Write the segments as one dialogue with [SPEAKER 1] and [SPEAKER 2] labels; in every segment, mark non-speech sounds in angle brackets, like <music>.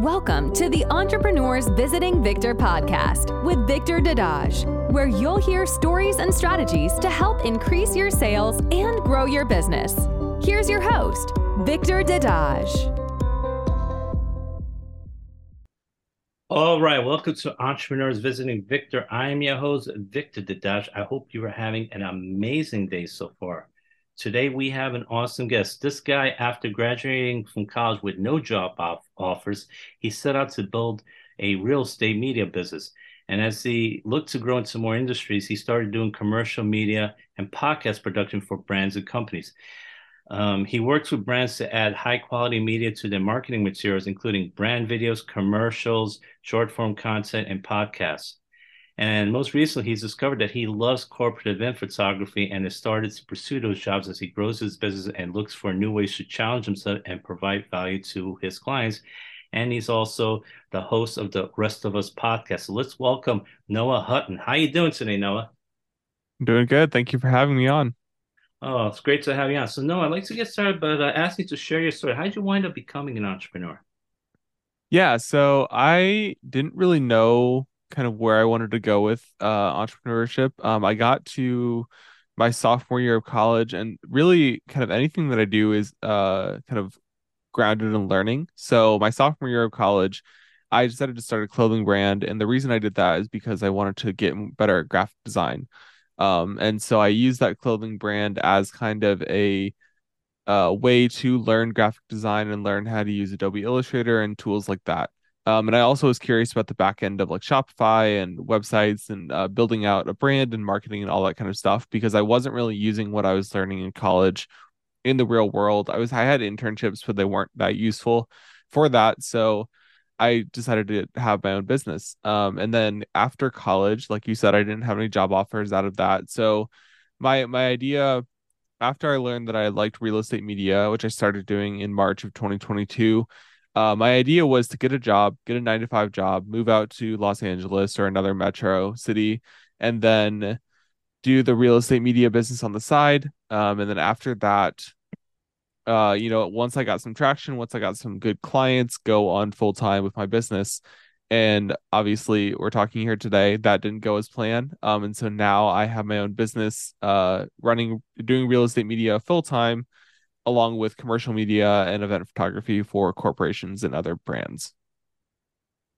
[SPEAKER 1] Welcome to the Entrepreneurs Visiting Victor podcast with Victor Dadage, where you'll hear stories and strategies to help increase your sales and grow your business. Here's your host, Victor Dadage.
[SPEAKER 2] All right, welcome to Entrepreneurs Visiting Victor. I am your host, Victor Dadage. I hope you are having an amazing day so far. Today we have an awesome guest. This guy, after graduating from college with no job off- offers, he set out to build a real estate media business. And as he looked to grow into more industries, he started doing commercial media and podcast production for brands and companies. Um, he works with brands to add high quality media to their marketing materials, including brand videos, commercials, short form content, and podcasts. And most recently, he's discovered that he loves corporate event photography and has started to pursue those jobs as he grows his business and looks for new ways to challenge himself and provide value to his clients. And he's also the host of the Rest of Us podcast. So let's welcome Noah Hutton. How you doing today, Noah?
[SPEAKER 3] I'm doing good. Thank you for having me on.
[SPEAKER 2] Oh, it's great to have you on. So, Noah, I'd like to get started, but uh, ask you to share your story. How did you wind up becoming an entrepreneur?
[SPEAKER 3] Yeah, so I didn't really know kind of where I wanted to go with uh, entrepreneurship. Um, I got to my sophomore year of college, and really, kind of anything that I do is uh, kind of grounded in learning. So, my sophomore year of college, I decided to start a clothing brand, and the reason I did that is because I wanted to get better at graphic design. Um, and so I used that clothing brand as kind of a uh, way to learn graphic design and learn how to use Adobe Illustrator and tools like that. Um, and I also was curious about the back end of like Shopify and websites and uh, building out a brand and marketing and all that kind of stuff because I wasn't really using what I was learning in college in the real world. I was I had internships, but they weren't that useful for that. So I decided to have my own business. Um, and then after college, like you said, I didn't have any job offers out of that. So my my idea after I learned that I liked real estate media, which I started doing in March of 2022 uh, my idea was to get a job, get a nine to five job, move out to Los Angeles or another metro city, and then do the real estate media business on the side. Um, and then after that, uh, you know, once I got some traction, once I got some good clients, go on full time with my business. And obviously, we're talking here today. That didn't go as planned. Um, and so now I have my own business, uh, running, doing real estate media full time along with commercial media and event photography for corporations and other brands.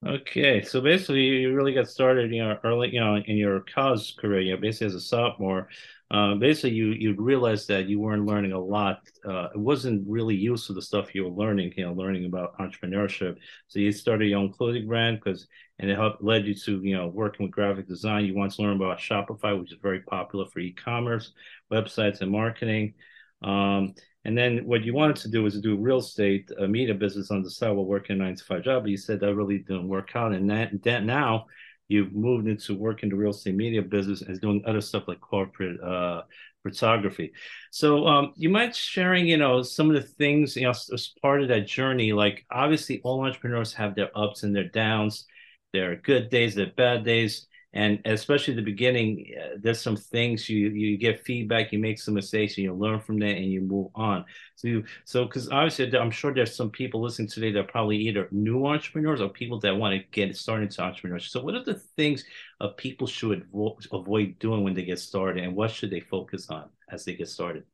[SPEAKER 2] Okay, so basically, you really got started, you know, early, you know, in your college career, you know, basically as a sophomore. Uh, basically, you you realized that you weren't learning a lot. Uh, it wasn't really useful the stuff you were learning, you know, learning about entrepreneurship. So you started your own clothing brand because, and it helped led you to, you know, working with graphic design. You want to learn about Shopify, which is very popular for e-commerce websites and marketing. Um, and then what you wanted to do was do real estate, a media business on the side while working a nine to five job. But you said that really didn't work out. And that, that now you've moved into working the real estate media business and doing other stuff like corporate uh, photography. So um, you might sharing, you know, some of the things, you know, as part of that journey. Like obviously all entrepreneurs have their ups and their downs, their good days, their bad days and especially the beginning uh, there's some things you you get feedback you make some mistakes and you learn from that and you move on so you, so because obviously i'm sure there's some people listening today that are probably either new entrepreneurs or people that want to get started into entrepreneurship so what are the things uh, people should avo- avoid doing when they get started and what should they focus on as they get started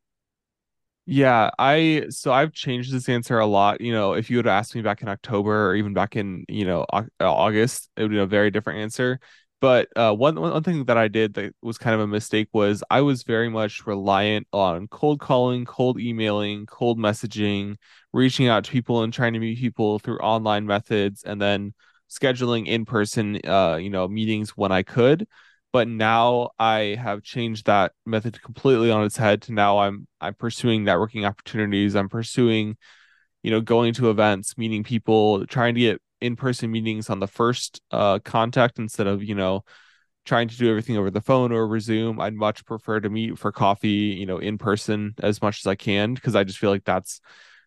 [SPEAKER 3] yeah, I so I've changed this answer a lot. You know, if you would have asked me back in October or even back in, you know, August, it would be a very different answer. But uh, one one thing that I did that was kind of a mistake was I was very much reliant on cold calling, cold emailing, cold messaging, reaching out to people and trying to meet people through online methods, and then scheduling in person, uh, you know, meetings when I could. But now I have changed that method completely on its head. To now I'm I'm pursuing networking opportunities. I'm pursuing, you know, going to events, meeting people, trying to get in-person meetings on the first uh, contact instead of you know trying to do everything over the phone or over zoom. I'd much prefer to meet for coffee you know in person as much as i can because i just feel like that's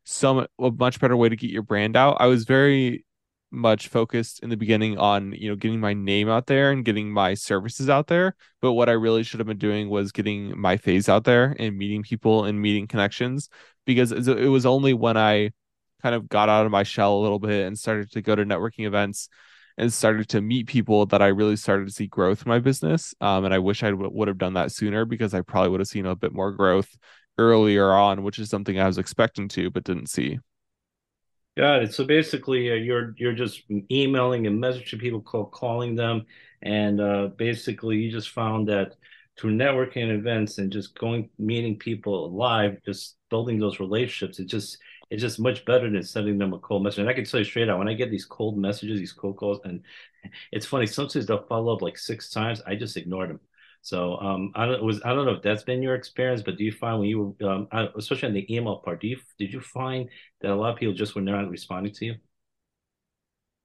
[SPEAKER 3] so a much better way to get your brand out. I was very much focused in the beginning on you know getting my name out there and getting my services out there. But what i really should have been doing was getting my face out there and meeting people and meeting connections because it was only when i kind of got out of my shell a little bit and started to go to networking events and started to meet people that I really started to see growth in my business. Um, and I wish I w- would have done that sooner because I probably would have seen a bit more growth earlier on, which is something I was expecting to but didn't see.
[SPEAKER 2] Got it. So basically, uh, you're you're just emailing and messaging people, call, calling them, and uh, basically, you just found that through networking events and just going meeting people live, just building those relationships, it just it's just much better than sending them a cold message. And I can tell you straight out, when I get these cold messages, these cold calls, and it's funny, sometimes they'll follow up like six times. I just ignore them. So um, I don't was I don't know if that's been your experience, but do you find when you were um, especially on the email part, do you did you find that a lot of people just were not responding to you?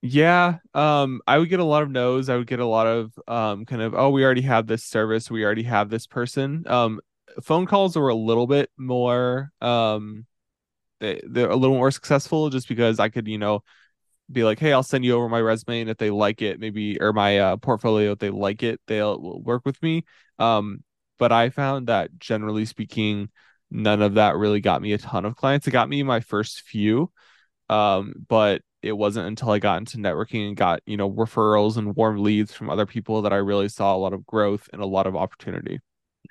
[SPEAKER 3] Yeah, um, I would get a lot of no's. I would get a lot of um, kind of, oh, we already have this service, we already have this person. Um, phone calls were a little bit more um they, they're a little more successful just because I could, you know, be like, hey, I'll send you over my resume, and if they like it, maybe or my uh, portfolio, if they like it, they'll work with me. Um, but I found that generally speaking, none of that really got me a ton of clients. It got me my first few, um, but it wasn't until I got into networking and got you know referrals and warm leads from other people that I really saw a lot of growth and a lot of opportunity.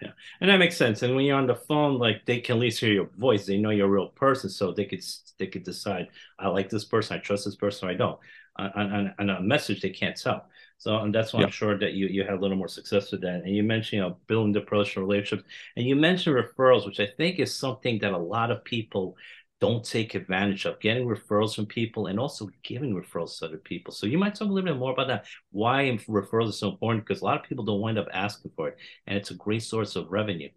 [SPEAKER 2] Yeah, and that makes sense. And when you're on the phone, like they can at least hear your voice. They know you're a real person, so they could they could decide. I like this person. I trust this person. I don't. On, on, on a message, they can't tell. So, and that's why yeah. I'm sure that you you had a little more success with that. And you mentioned, you know, building the personal relationships, and you mentioned referrals, which I think is something that a lot of people don't take advantage of getting referrals from people and also giving referrals to other people. So you might talk a little bit more about that. Why referrals are so important because a lot of people don't wind up asking for it, and it's a great source of revenue.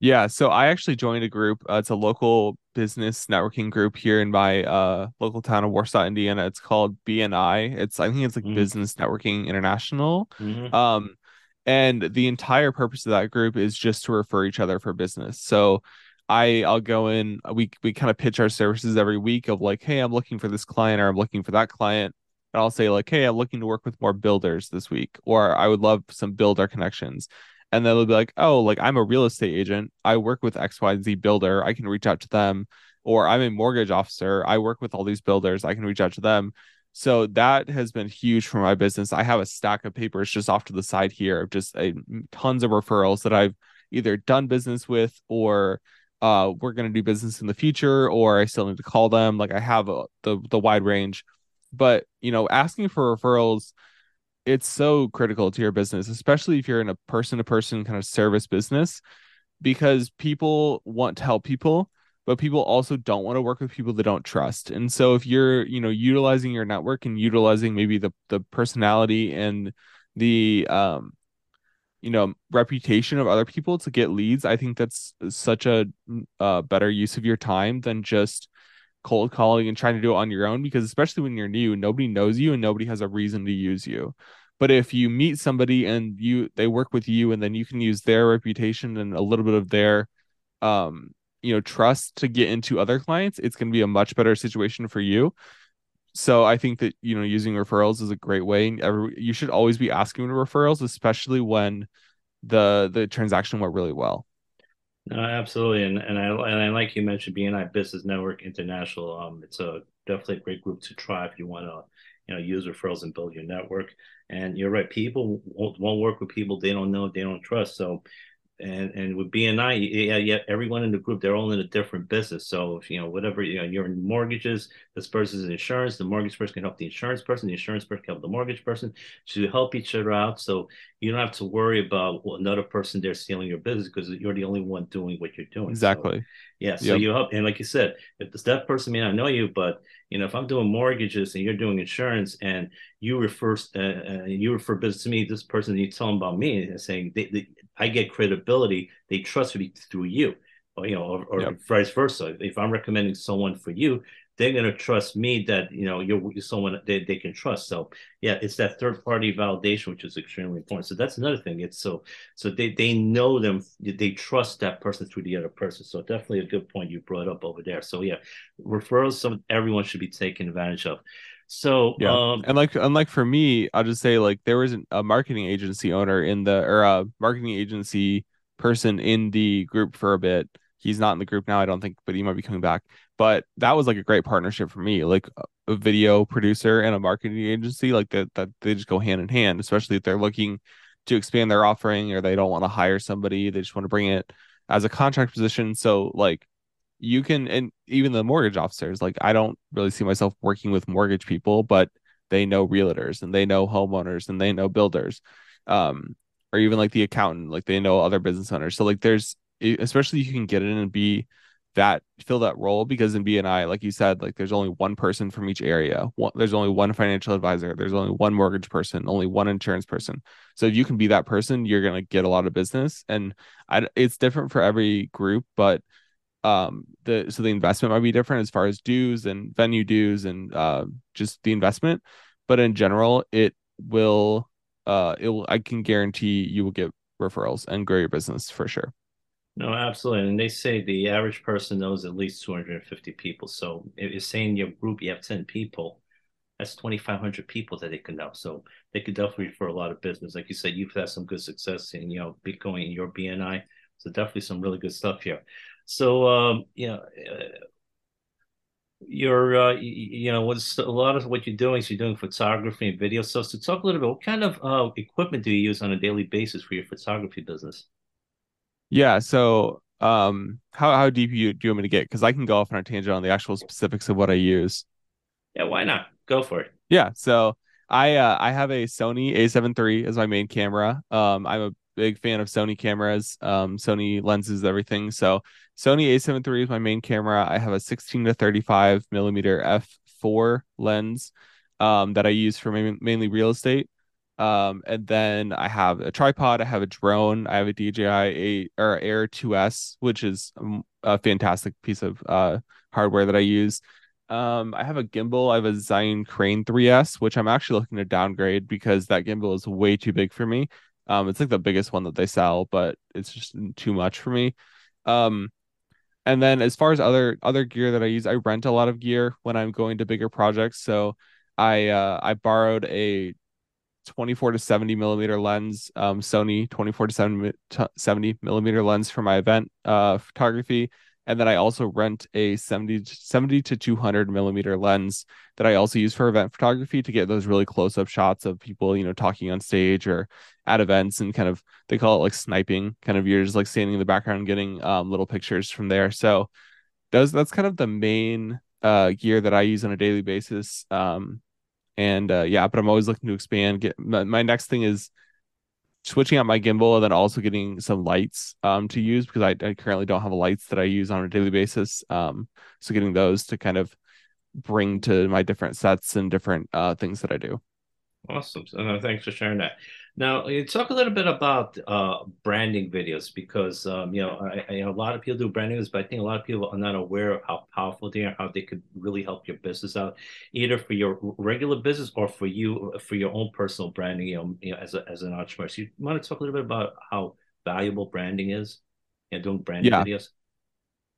[SPEAKER 3] Yeah, so I actually joined a group. Uh, it's a local business networking group here in my uh, local town of Warsaw, Indiana. It's called BNI. It's I think it's like mm. Business Networking International. Mm-hmm. Um, and the entire purpose of that group is just to refer each other for business. So I I'll go in uh, we we kind of pitch our services every week of like hey I'm looking for this client or I'm looking for that client. And I'll say like hey I'm looking to work with more builders this week or I would love some builder connections. And then they'll be like oh like I'm a real estate agent. I work with XYZ builder. I can reach out to them. Or I'm a mortgage officer. I work with all these builders. I can reach out to them. So that has been huge for my business. I have a stack of papers just off to the side here of just a, tons of referrals that I've either done business with or uh, we're going to do business in the future, or I still need to call them. Like I have a, the the wide range, but you know, asking for referrals, it's so critical to your business, especially if you're in a person to person kind of service business, because people want to help people, but people also don't want to work with people they don't trust. And so if you're, you know, utilizing your network and utilizing maybe the the personality and the um you know reputation of other people to get leads i think that's such a uh, better use of your time than just cold calling and trying to do it on your own because especially when you're new nobody knows you and nobody has a reason to use you. But if you meet somebody and you they work with you and then you can use their reputation and a little bit of their um you know trust to get into other clients it's going to be a much better situation for you so I think that you know using referrals is a great way. And Every, you should always be asking for referrals, especially when the the transaction went really well.
[SPEAKER 2] No, absolutely, and and I and I like you mentioned BNI Business Network International. Um, it's a definitely a great group to try if you want to you know use referrals and build your network. And you're right, people won't, won't work with people they don't know, they don't trust. So and and with BNI, yeah, yeah, everyone in the group they're all in a different business. So if you know, whatever you know, you're in mortgages, this person's in insurance. The mortgage person can help the insurance person. The insurance person can help the mortgage person to help each other out. So you don't have to worry about another person there stealing your business because you're the only one doing what you're doing.
[SPEAKER 3] Exactly.
[SPEAKER 2] So, yeah. So yep. you help, and like you said, if that person may not know you, but you know, if I'm doing mortgages and you're doing insurance, and you refer uh, uh, you refer business to me, this person you tell them about me and saying they, they, I get credibility, they trust me through you, or you know, or, or yep. vice versa. If I'm recommending someone for you, they're going to trust me that you know you're, you're someone they, they can trust. So yeah it's that third party validation which is extremely important. So that's another thing. It's so so they they know them they trust that person through the other person. So definitely a good point you brought up over there. So yeah referrals some everyone should be taking advantage of. So
[SPEAKER 3] yeah, um, and like unlike for me, I'll just say like there was a marketing agency owner in the or a marketing agency person in the group for a bit. He's not in the group now, I don't think, but he might be coming back. But that was like a great partnership for me, like a video producer and a marketing agency, like that that they just go hand in hand, especially if they're looking to expand their offering or they don't want to hire somebody, they just want to bring it as a contract position. So like you can and even the mortgage officers, like I don't really see myself working with mortgage people, but they know realtors and they know homeowners and they know builders. Um, or even like the accountant, like they know other business owners. So like there's especially if you can get in and be that fill that role because in BNI, like you said, like there's only one person from each area. One, there's only one financial advisor. There's only one mortgage person. Only one insurance person. So if you can be that person, you're gonna get a lot of business. And I, it's different for every group, but um the so the investment might be different as far as dues and venue dues and uh just the investment, but in general, it will uh it will I can guarantee you will get referrals and grow your business for sure.
[SPEAKER 2] No, absolutely. And they say the average person knows at least 250 people. So if you're saying your group, you have 10 people, that's 2,500 people that they could know. So they could definitely refer a lot of business. Like you said, you've had some good success in, you know, Bitcoin in your BNI. So definitely some really good stuff here. So, um, you know, uh, you're, uh, you, you know, what's a lot of what you're doing is you're doing photography and video. So, so talk a little bit, what kind of uh, equipment do you use on a daily basis for your photography business?
[SPEAKER 3] Yeah. So, um, how how deep you do you want me to get? Because I can go off on a tangent on the actual specifics of what I use.
[SPEAKER 2] Yeah, why not? Go for it.
[SPEAKER 3] Yeah. So I uh, I have a Sony A7 III as my main camera. Um, I'm a big fan of Sony cameras, um, Sony lenses, everything. So Sony A7 III is my main camera. I have a 16 to 35 millimeter f4 lens um, that I use for mainly real estate. Um, and then I have a tripod, I have a drone, I have a DJI a or Air 2S, which is a fantastic piece of uh hardware that I use. Um, I have a gimbal, I have a Zhiyun Crane 3S, which I'm actually looking to downgrade because that gimbal is way too big for me. Um, it's like the biggest one that they sell, but it's just too much for me. Um, and then as far as other other gear that I use, I rent a lot of gear when I'm going to bigger projects. So I uh I borrowed a 24 to 70 millimeter lens, um, Sony 24 to 70 millimeter lens for my event uh, photography. And then I also rent a 70, 70 to 200 millimeter lens that I also use for event photography to get those really close up shots of people, you know, talking on stage or at events and kind of, they call it like sniping, kind of you're just like standing in the background getting um, little pictures from there. So those, that's kind of the main uh, gear that I use on a daily basis. Um, and uh, yeah, but I'm always looking to expand. Get my, my, next thing is switching out my gimbal and then also getting some lights um to use because I, I currently don't have lights that I use on a daily basis. Um, so getting those to kind of bring to my different sets and different uh things that I do.
[SPEAKER 2] Awesome. So, thanks for sharing that. Now, you talk a little bit about uh, branding videos because um, you know I, I, a lot of people do branding videos, but I think a lot of people are not aware of how powerful they are, how they could really help your business out, either for your regular business or for you for your own personal branding. You know, you know as a, as an entrepreneur. So you want to talk a little bit about how valuable branding is, and doing branding yeah. videos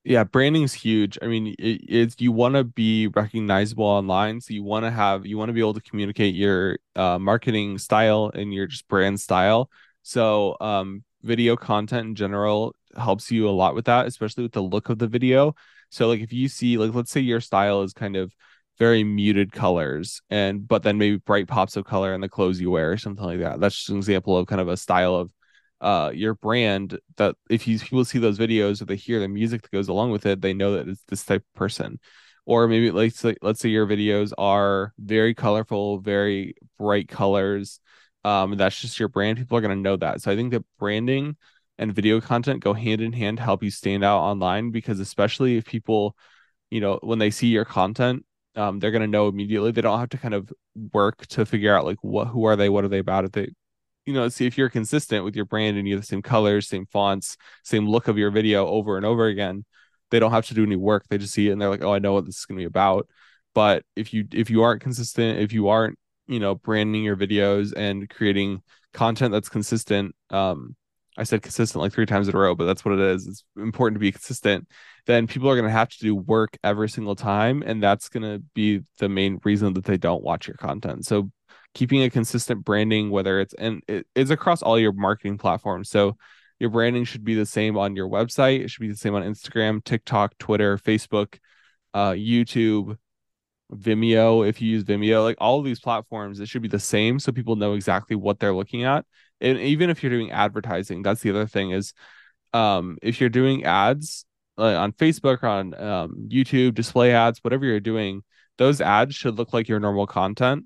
[SPEAKER 3] yeah branding is huge. I mean it, it's you want to be recognizable online so you want to have you want to be able to communicate your uh, marketing style and your just brand style. So um, video content in general helps you a lot with that especially with the look of the video. So like if you see like let's say your style is kind of very muted colors and but then maybe bright pops of color in the clothes you wear or something like that. That's just an example of kind of a style of uh your brand that if you people see those videos or they hear the music that goes along with it they know that it's this type of person. Or maybe let's let's say your videos are very colorful very bright colors um that's just your brand people are going to know that. So i think that branding and video content go hand in hand to help you stand out online because especially if people you know when they see your content um, they're going to know immediately. They don't have to kind of work to figure out like what who are they what are they about? If they you know, see if you're consistent with your brand and you have the same colors, same fonts, same look of your video over and over again, they don't have to do any work. They just see it and they're like, oh, I know what this is going to be about. But if you if you aren't consistent, if you aren't, you know, branding your videos and creating content that's consistent, um, I said consistent like three times in a row, but that's what it is. It's important to be consistent. Then people are going to have to do work every single time, and that's going to be the main reason that they don't watch your content. So keeping a consistent branding, whether it's and it, it's across all your marketing platforms. So your branding should be the same on your website. It should be the same on Instagram, TikTok, Twitter, Facebook, uh, YouTube, Vimeo. If you use Vimeo, like all these platforms, it should be the same so people know exactly what they're looking at. And even if you're doing advertising, that's the other thing is um, if you're doing ads uh, on Facebook, on um, YouTube, display ads, whatever you're doing, those ads should look like your normal content.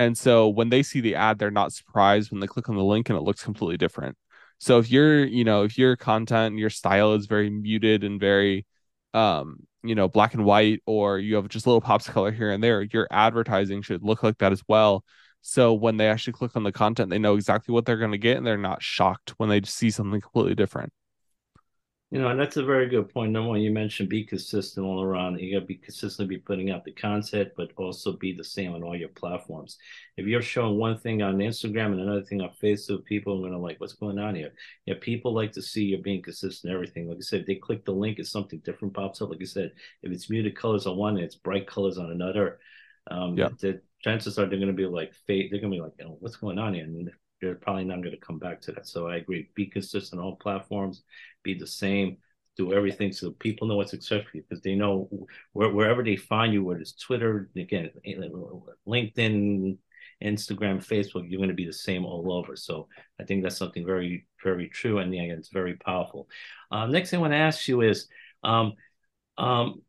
[SPEAKER 3] And so when they see the ad, they're not surprised when they click on the link and it looks completely different. So if you're, you know, if your content, your style is very muted and very, um, you know, black and white, or you have just little pops of color here and there, your advertising should look like that as well. So when they actually click on the content, they know exactly what they're going to get and they're not shocked when they see something completely different.
[SPEAKER 2] You know, and that's a very good point. Number one, you mentioned be consistent all around. You got to be consistently be putting out the content, but also be the same on all your platforms. If you're showing one thing on Instagram and another thing on Facebook, people are going to like, what's going on here? Yeah, people like to see you're being consistent everything. Like I said, if they click the link, it's something different pops up. Like I said, if it's muted colors on one, and it's bright colors on another. Um, yeah. the chances are they're going to be like, they're going to be like, oh, what's going on here? And they're probably not going to come back to that. So I agree. Be consistent on all platforms. Be the same. Do everything so people know what's expected because they know where, wherever they find you, whether it's Twitter, again, LinkedIn, Instagram, Facebook, you're going to be the same all over. So I think that's something very, very true. And again, it's very powerful. Uh, next thing I want to ask you is, um, um,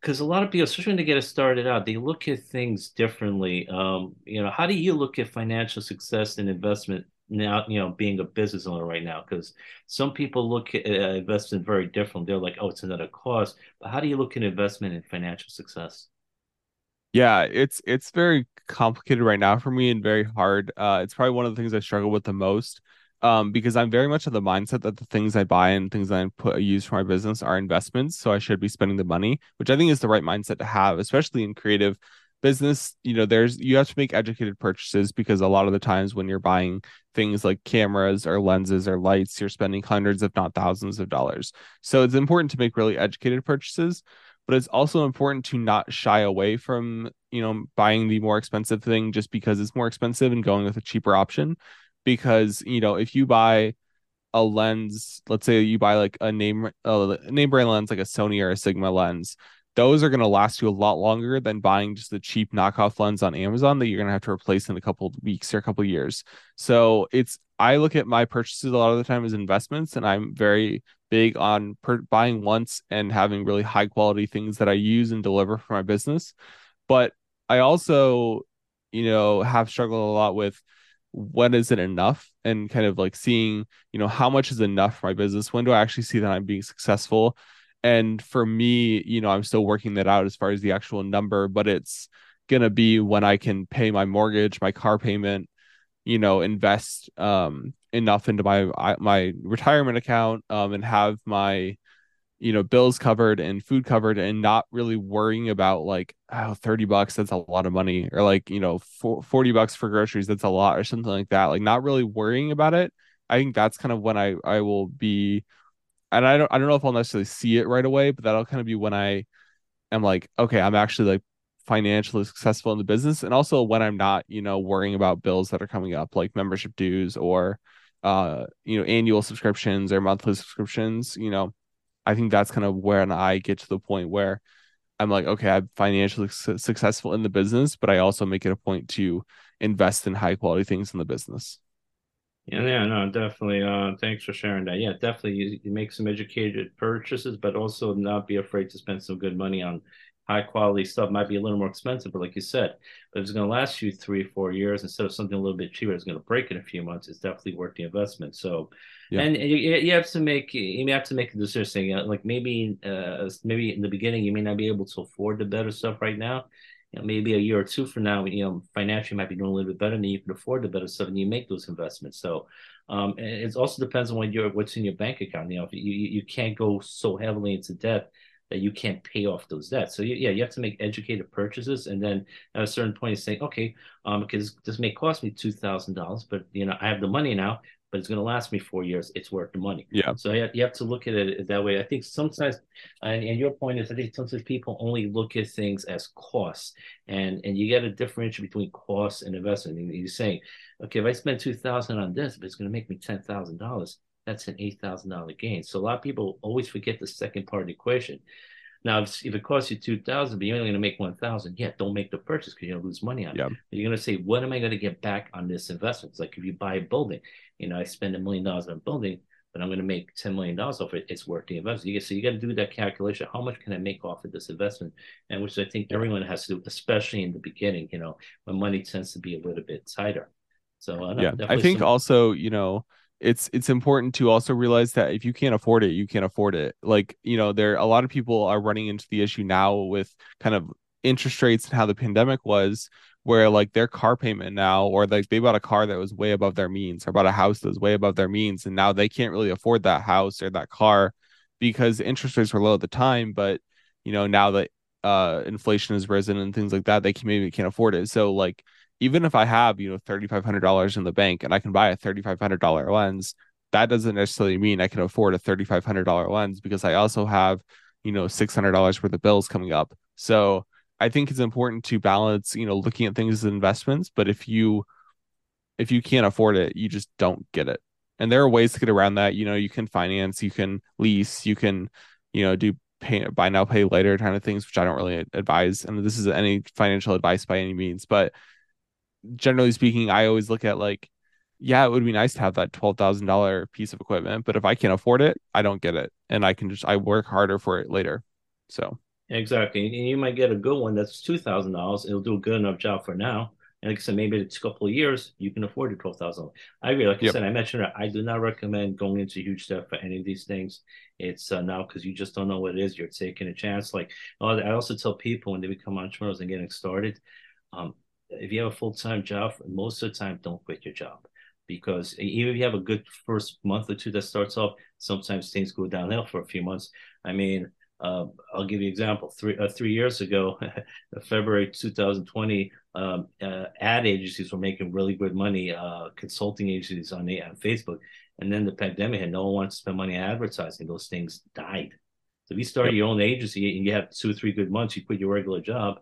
[SPEAKER 2] because a lot of people, especially when they get started out, they look at things differently. Um, you know, how do you look at financial success and investment now? You know, being a business owner right now, because some people look at uh, investment very different. They're like, "Oh, it's another cost." But how do you look at investment and financial success?
[SPEAKER 3] Yeah, it's it's very complicated right now for me and very hard. Uh, it's probably one of the things I struggle with the most um, because I'm very much of the mindset that the things I buy and things I put use for my business are investments. So I should be spending the money, which I think is the right mindset to have, especially in creative business. You know, there's you have to make educated purchases because a lot of the times when you're buying things like cameras or lenses or lights, you're spending hundreds, if not thousands of dollars. So it's important to make really educated purchases. But it's also important to not shy away from, you know, buying the more expensive thing just because it's more expensive and going with a cheaper option because you know if you buy a lens let's say you buy like a name a name brand lens like a sony or a sigma lens those are going to last you a lot longer than buying just the cheap knockoff lens on amazon that you're going to have to replace in a couple of weeks or a couple of years. So it's i look at my purchases a lot of the time as investments and i'm very big on per- buying once and having really high quality things that i use and deliver for my business. But i also you know have struggled a lot with when is it enough and kind of like seeing you know how much is enough for my business? When do i actually see that i'm being successful and for me you know i'm still working that out as far as the actual number but it's gonna be when i can pay my mortgage my car payment you know invest um enough into my my retirement account um and have my you know bills covered and food covered and not really worrying about like oh 30 bucks that's a lot of money or like you know 40 bucks for groceries that's a lot or something like that. Like not really worrying about it. I think that's kind of when i i will be and i don't i don't know if i'll necessarily see it right away but that'll kind of be when i am like okay i'm actually like financially successful in the business and also when i'm not you know worrying about bills that are coming up like membership dues or uh you know annual subscriptions or monthly subscriptions you know I think that's kind of when I get to the point where I'm like, okay, I'm financially su- successful in the business, but I also make it a point to invest in high quality things in the business.
[SPEAKER 2] Yeah, yeah, no, definitely. Uh, thanks for sharing that. Yeah, definitely. You, you make some educated purchases, but also not be afraid to spend some good money on high quality stuff might be a little more expensive, but like you said, but it's going to last you three, four years instead of something a little bit cheaper, it's going to break in a few months. It's definitely worth the investment. So, yeah. and you, you have to make you have to make a decision. Like maybe, uh, maybe in the beginning you may not be able to afford the better stuff right now. You know, maybe a year or two from now, you know, financially might be doing a little bit better, and you can afford the better stuff, and you make those investments. So, um, it also depends on what your what's in your bank account. You know, you you can't go so heavily into debt that you can't pay off those debts. So yeah, you have to make educated purchases, and then at a certain point, you say, okay, um, because this may cost me two thousand dollars, but you know I have the money now, but it's going to last me four years. It's worth the money.
[SPEAKER 3] Yeah.
[SPEAKER 2] So you have, you have to look at it that way. I think sometimes, and, and your point is, I think sometimes people only look at things as costs, and and you got to differentiate between costs and investment. And you're saying, okay, if I spend two thousand on this, but it's going to make me ten thousand dollars that's an eight thousand dollar gain. So a lot of people always forget the second part of the equation. Now, if, if it costs you two thousand, but you're only going to make one thousand, yeah, don't make the purchase because you're going to lose money on it. You're going to say, what am I going to get back on this investment? It's like if you buy a building, you know, I spend a million dollars on a building, but I'm going to make ten million dollars off it. It's worth the investment. You get, so you got to do that calculation. How much can I make off of this investment? And which I think everyone has to do, especially in the beginning. You know, when money tends to be a little bit tighter. So uh,
[SPEAKER 3] yeah, I think some... also, you know it's it's important to also realize that if you can't afford it you can't afford it. Like you know there a lot of people are running into the issue now with kind of interest rates and how the pandemic was where like their car payment now or like they bought a car that was way above their means or bought a house that was way above their means and now they can't really afford that house or that car because interest rates were low at the time but you know now that uh inflation has risen and things like that they can maybe can't afford it. So like even if I have, you know, $3,500 in the bank and I can buy a $3,500 lens, that doesn't necessarily mean I can afford a $3,500 lens because I also have, you know, $600 worth of bills coming up. So I think it's important to balance, you know, looking at things as investments. But if you, if you can't afford it, you just don't get it. And there are ways to get around that. You know, you can finance, you can lease, you can, you know, do pay buy now, pay later kind of things, which I don't really advise. And this is any financial advice by any means, but generally speaking, I always look at like, yeah, it would be nice to have that twelve thousand dollar piece of equipment, but if I can't afford it, I don't get it, and I can just I work harder for it later. So
[SPEAKER 2] exactly, and you might get a good one that's two thousand dollars. It'll do a good enough job for now. And like I said, maybe it's a couple of years, you can afford the twelve thousand. I agree. Like yep. I said, I mentioned it. I do not recommend going into huge debt for any of these things. It's uh, now because you just don't know what it is. You're taking a chance. Like I also tell people when they become entrepreneurs and getting started, um, if you have a full time job, most of the time, don't quit your job because even if you have a good first month or two that starts off, sometimes things go downhill for a few months. I mean, uh, I'll give you an example. Three uh, three years ago, <laughs> February 2020, um, uh, ad agencies were making really good money, uh, consulting agencies on, the, on Facebook. And then the pandemic hit. No one wanted to spend money on advertising. Those things died. So if you start yep. your own agency and you have two or three good months, you quit your regular job,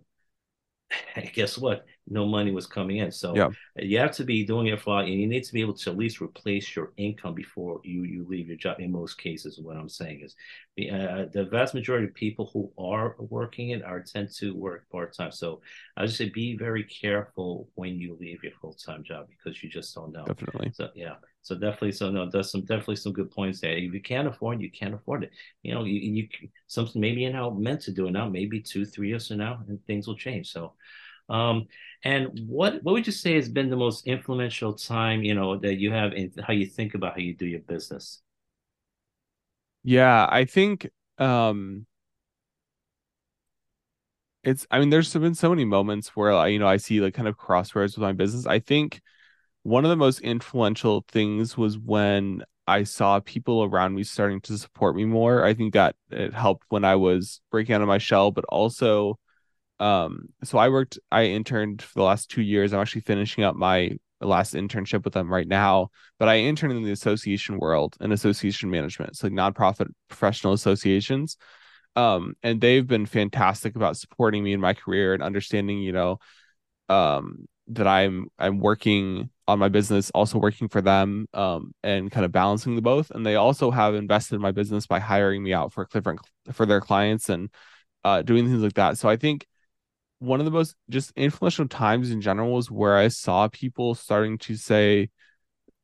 [SPEAKER 2] <laughs> guess what? No money was coming in. So yeah. you have to be doing it for, and you need to be able to at least replace your income before you you leave your job. In most cases, what I'm saying is, the uh, the vast majority of people who are working it are tend to work part time. So I just say be very careful when you leave your full time job because you just don't know.
[SPEAKER 3] Definitely.
[SPEAKER 2] So yeah. So definitely, so no, there's some definitely some good points there. If you can't afford, you can't afford it. You know, you, you something maybe you're now meant to do it now, maybe two, three years from now, and things will change. So, um, and what what would you say has been the most influential time, you know, that you have in how you think about how you do your business?
[SPEAKER 3] Yeah, I think um it's I mean, there's been so many moments where you know, I see like kind of crossroads with my business. I think one of the most influential things was when I saw people around me starting to support me more. I think that it helped when I was breaking out of my shell, but also um so I worked I interned for the last 2 years. I'm actually finishing up my last internship with them right now, but I interned in the association world and association management. so like nonprofit professional associations. Um and they've been fantastic about supporting me in my career and understanding, you know, um that I'm I'm working on my business, also working for them, um, and kind of balancing the both. And they also have invested in my business by hiring me out for different for their clients and uh, doing things like that. So I think one of the most just influential times in general was where I saw people starting to say,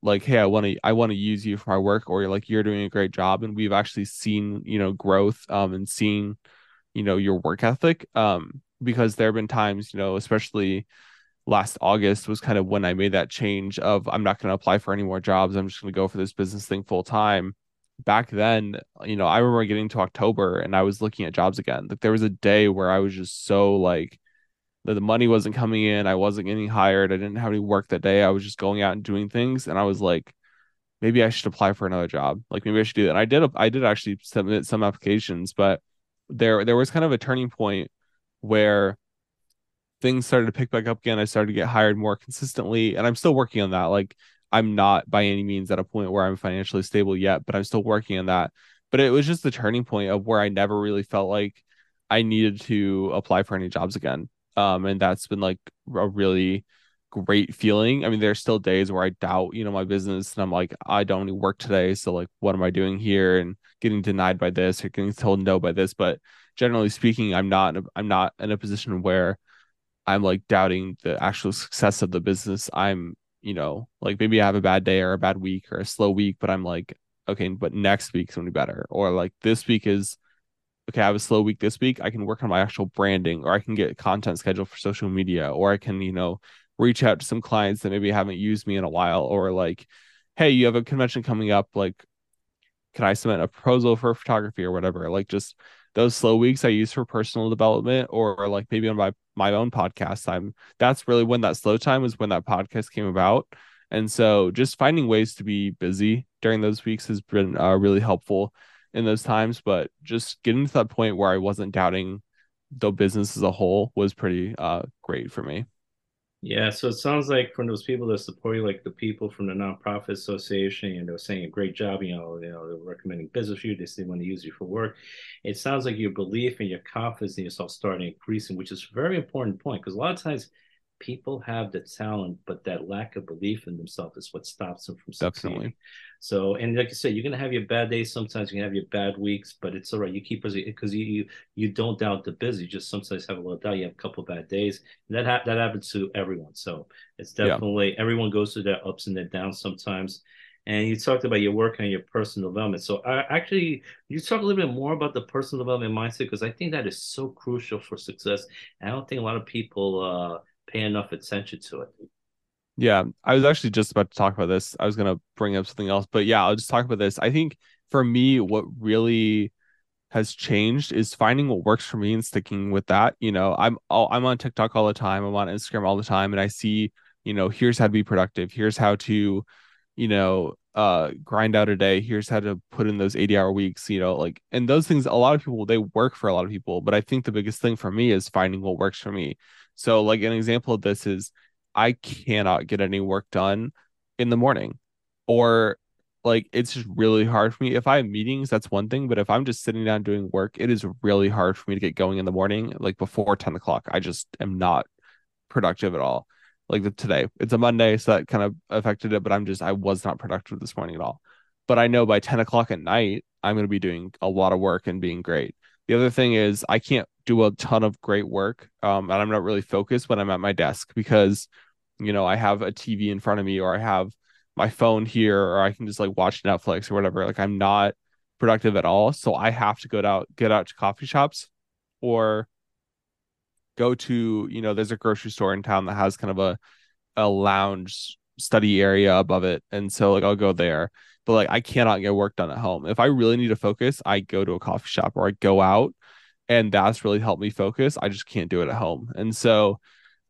[SPEAKER 3] like, "Hey, I want to I want to use you for my work," or like, "You're doing a great job," and we've actually seen you know growth, um, and seeing you know your work ethic, um, because there have been times you know especially last August was kind of when I made that change of I'm not going to apply for any more jobs. I'm just going to go for this business thing full time. Back then, you know, I remember getting to October and I was looking at jobs again. Like there was a day where I was just so like that the money wasn't coming in, I wasn't getting hired, I didn't have any work that day. I was just going out and doing things and I was like maybe I should apply for another job. Like maybe I should do that. And I did I did actually submit some applications, but there there was kind of a turning point where things started to pick back up again. I started to get hired more consistently, and I'm still working on that. Like I'm not by any means at a point where I'm financially stable yet, but I'm still working on that. But it was just the turning point of where I never really felt like I needed to apply for any jobs again. Um, and that's been like a really great feeling. I mean, there's still days where I doubt, you know, my business and I'm like, I don't need work today. So like, what am I doing here? And getting denied by this or getting told no by this. But generally speaking, I'm not, I'm not in a position where I'm like doubting the actual success of the business. I'm, you know, like maybe I have a bad day or a bad week or a slow week, but I'm like, okay, but next week's gonna be better. Or like this week is okay, I have a slow week this week. I can work on my actual branding, or I can get content scheduled for social media, or I can, you know, reach out to some clients that maybe haven't used me in a while or like hey you have a convention coming up like can i submit a proposal for photography or whatever like just those slow weeks i use for personal development or, like maybe on my my own podcast i'm that's really when that slow time is when that podcast came about. And so just finding ways to be busy during those weeks has been uh, really helpful in those times but just getting to that point where i wasn't doubting the business as a whole was pretty uh, great for me
[SPEAKER 2] yeah, so it sounds like from those people that support you, like the people from the nonprofit association, you know, saying a great job, you know, you know, they're recommending business for you, they still want to use you for work. It sounds like your belief and your confidence in yourself starting increasing, which is a very important point because a lot of times people have the talent, but that lack of belief in themselves is what stops them from succeeding. Definitely. So, and like I said, you're gonna have your bad days. Sometimes you can have your bad weeks, but it's all right. You keep because you, you you don't doubt the biz. You just sometimes have a little doubt. You have a couple bad days, and that ha- that happens to everyone. So it's definitely yeah. everyone goes through their ups and their downs sometimes. And you talked about your work on your personal development. So I actually, you talk a little bit more about the personal development mindset because I think that is so crucial for success. I don't think a lot of people uh, pay enough attention to it.
[SPEAKER 3] Yeah, I was actually just about to talk about this. I was going to bring up something else, but yeah, I'll just talk about this. I think for me, what really has changed is finding what works for me and sticking with that. You know, I'm all, I'm on TikTok all the time. I'm on Instagram all the time, and I see, you know, here's how to be productive. Here's how to, you know, uh, grind out a day. Here's how to put in those 80 hour weeks. You know, like, and those things. A lot of people they work for a lot of people, but I think the biggest thing for me is finding what works for me. So, like an example of this is I cannot get any work done in the morning or like it's just really hard for me. If I have meetings, that's one thing, but if I'm just sitting down doing work, it is really hard for me to get going in the morning, like before 10 o'clock. I just am not productive at all. Like the, today, it's a Monday, so that kind of affected it, but I'm just, I was not productive this morning at all. But I know by 10 o'clock at night, I'm going to be doing a lot of work and being great. The other thing is, I can't do a ton of great work, um, and I'm not really focused when I'm at my desk because, you know, I have a TV in front of me or I have my phone here or I can just like watch Netflix or whatever. Like I'm not productive at all. So I have to go out, get out to coffee shops or go to, you know, there's a grocery store in town that has kind of a, a lounge study area above it. And so like I'll go there. But like I cannot get work done at home. If I really need to focus, I go to a coffee shop or I go out and that's really helped me focus. I just can't do it at home. And so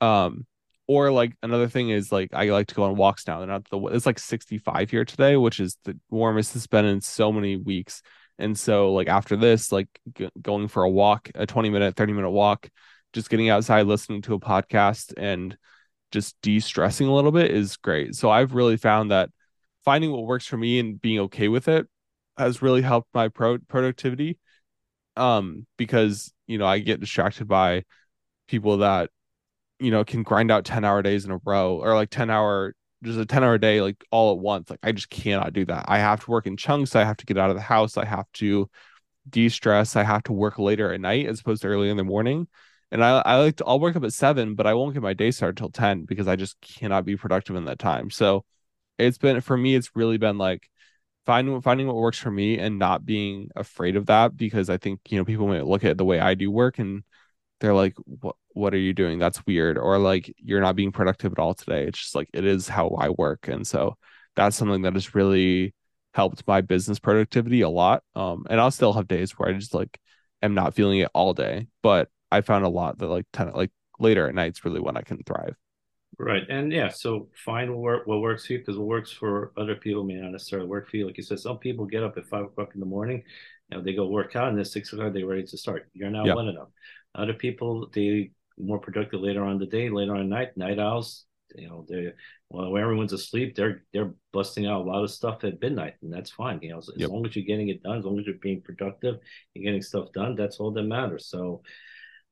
[SPEAKER 3] um or like another thing is like I like to go on walks now. They're not the it's like 65 here today, which is the warmest it's been in so many weeks. And so like after this, like g- going for a walk, a 20 minute, 30 minute walk, just getting outside, listening to a podcast and just de-stressing a little bit is great. So I've really found that finding what works for me and being okay with it has really helped my pro- productivity. Um because you know i get distracted by people that you know can grind out 10 hour days in a row or like 10 hour just a 10 hour day like all at once. Like i just cannot do that. I have to work in chunks. I have to get out of the house. I have to de-stress. I have to work later at night as opposed to early in the morning and i, I like to i'll work up at 7 but i won't get my day started till 10 because i just cannot be productive in that time. So it's been for me it's really been like finding finding what works for me and not being afraid of that because I think you know people might look at the way I do work and they're like what what are you doing? That's weird. Or like you're not being productive at all today. It's just like it is how I work. And so that's something that has really helped my business productivity a lot. Um and I'll still have days where I just like am not feeling it all day but I found a lot that like kind of like later at night is really when I can thrive
[SPEAKER 2] Right. And yeah, so find what, work, what works for you because what works for other people may not necessarily work for you. Like you said, some people get up at five o'clock in the morning, you know, they go work out and then six o'clock they're ready to start. You're not one of them. Other people, they more productive later on the day, later on at night, night owls, you know, they well, when everyone's asleep, they're they're busting out a lot of stuff at midnight, and that's fine. You know, as, yep. as long as you're getting it done, as long as you're being productive, you're getting stuff done, that's all that matters. So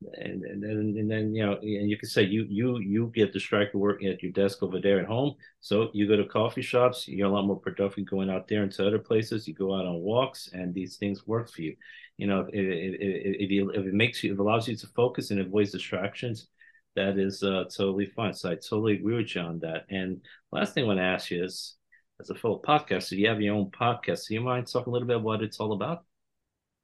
[SPEAKER 2] and, and then and then you know and you can say you you you get distracted working at your desk over there at home. So you go to coffee shops you're a lot more productive going out there into other places. You go out on walks and these things work for you. You know if, if, if it makes you it allows you to focus and avoids distractions that is uh, totally fine. So i totally agree with you on that. And last thing i want to ask you is as a full podcaster you have your own podcast? Do you mind talking a little bit about what it's all about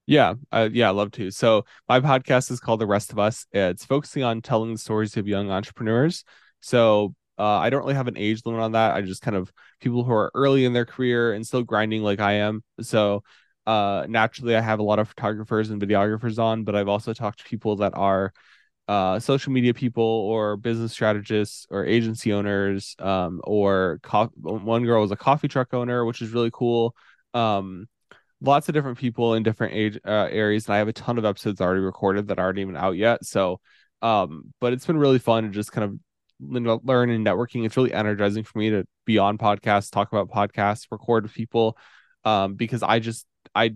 [SPEAKER 3] yeah, uh, yeah, I love to. So my podcast is called The Rest of Us. It's focusing on telling the stories of young entrepreneurs. So uh, I don't really have an age limit on that. I just kind of people who are early in their career and still grinding like I am. So uh, naturally, I have a lot of photographers and videographers on, but I've also talked to people that are uh, social media people or business strategists or agency owners um, or co- one girl was a coffee truck owner, which is really cool. Um, lots of different people in different age uh, areas, and I have a ton of episodes already recorded that aren't even out yet. So, um, but it's been really fun to just kind of learn and networking. It's really energizing for me to be on podcasts, talk about podcasts, record with people, um, because I just I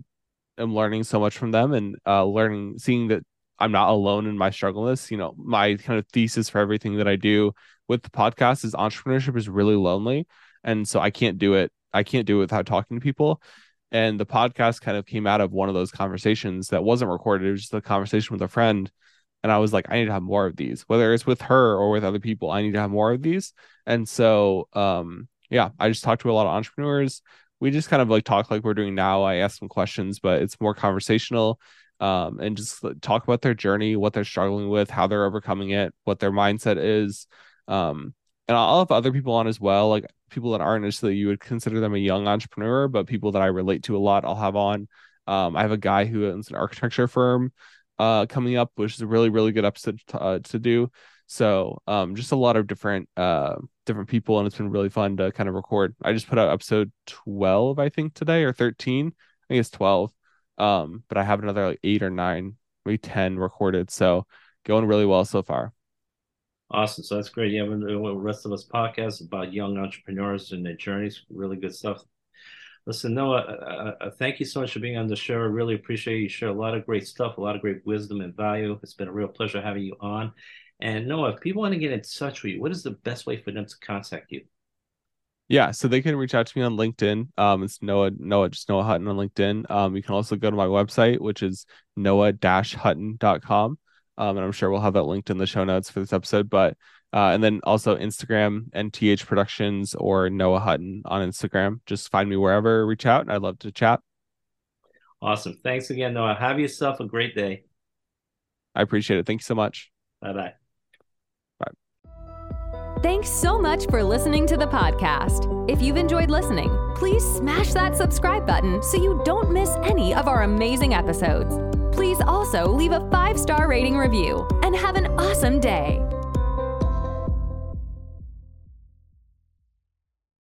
[SPEAKER 3] am learning so much from them and uh, learning, seeing that I'm not alone in my struggleness. You know, my kind of thesis for everything that I do with the podcast is entrepreneurship is really lonely, and so I can't do it. I can't do it without talking to people. And the podcast kind of came out of one of those conversations that wasn't recorded. It was just a conversation with a friend. And I was like, I need to have more of these, whether it's with her or with other people. I need to have more of these. And so, um, yeah, I just talked to a lot of entrepreneurs. We just kind of like talk like we're doing now. I ask them questions, but it's more conversational um, and just talk about their journey, what they're struggling with, how they're overcoming it, what their mindset is. Um, and I'll have other people on as well. Like people that aren't necessarily you would consider them a young entrepreneur, but people that I relate to a lot, I'll have on. Um, I have a guy who owns an architecture firm uh, coming up, which is a really really good episode to, uh, to do. So um, just a lot of different uh, different people, and it's been really fun to kind of record. I just put out episode twelve, I think today or thirteen. I think it's twelve. Um, but I have another like eight or nine, maybe ten recorded. So going really well so far.
[SPEAKER 2] Awesome. So that's great. Yeah, the rest of us podcast about young entrepreneurs and their journeys. Really good stuff. Listen, Noah, uh, uh, thank you so much for being on the show. I really appreciate you. you share a lot of great stuff, a lot of great wisdom and value. It's been a real pleasure having you on. And Noah, if people want to get in touch with you, what is the best way for them to contact you?
[SPEAKER 3] Yeah, so they can reach out to me on LinkedIn. Um, it's Noah, Noah, just Noah Hutton on LinkedIn. Um, you can also go to my website, which is noah-hutton.com. Um, and I'm sure we'll have that linked in the show notes for this episode. But uh, and then also Instagram NTH Productions or Noah Hutton on Instagram. Just find me wherever, reach out, and I'd love to chat.
[SPEAKER 2] Awesome. Thanks again, Noah. Have yourself a great day.
[SPEAKER 3] I appreciate it. Thank you so much.
[SPEAKER 2] Bye bye.
[SPEAKER 1] Bye. Thanks so much for listening to the podcast. If you've enjoyed listening, please smash that subscribe button so you don't miss any of our amazing episodes. Please also leave a five star rating review and have an awesome day.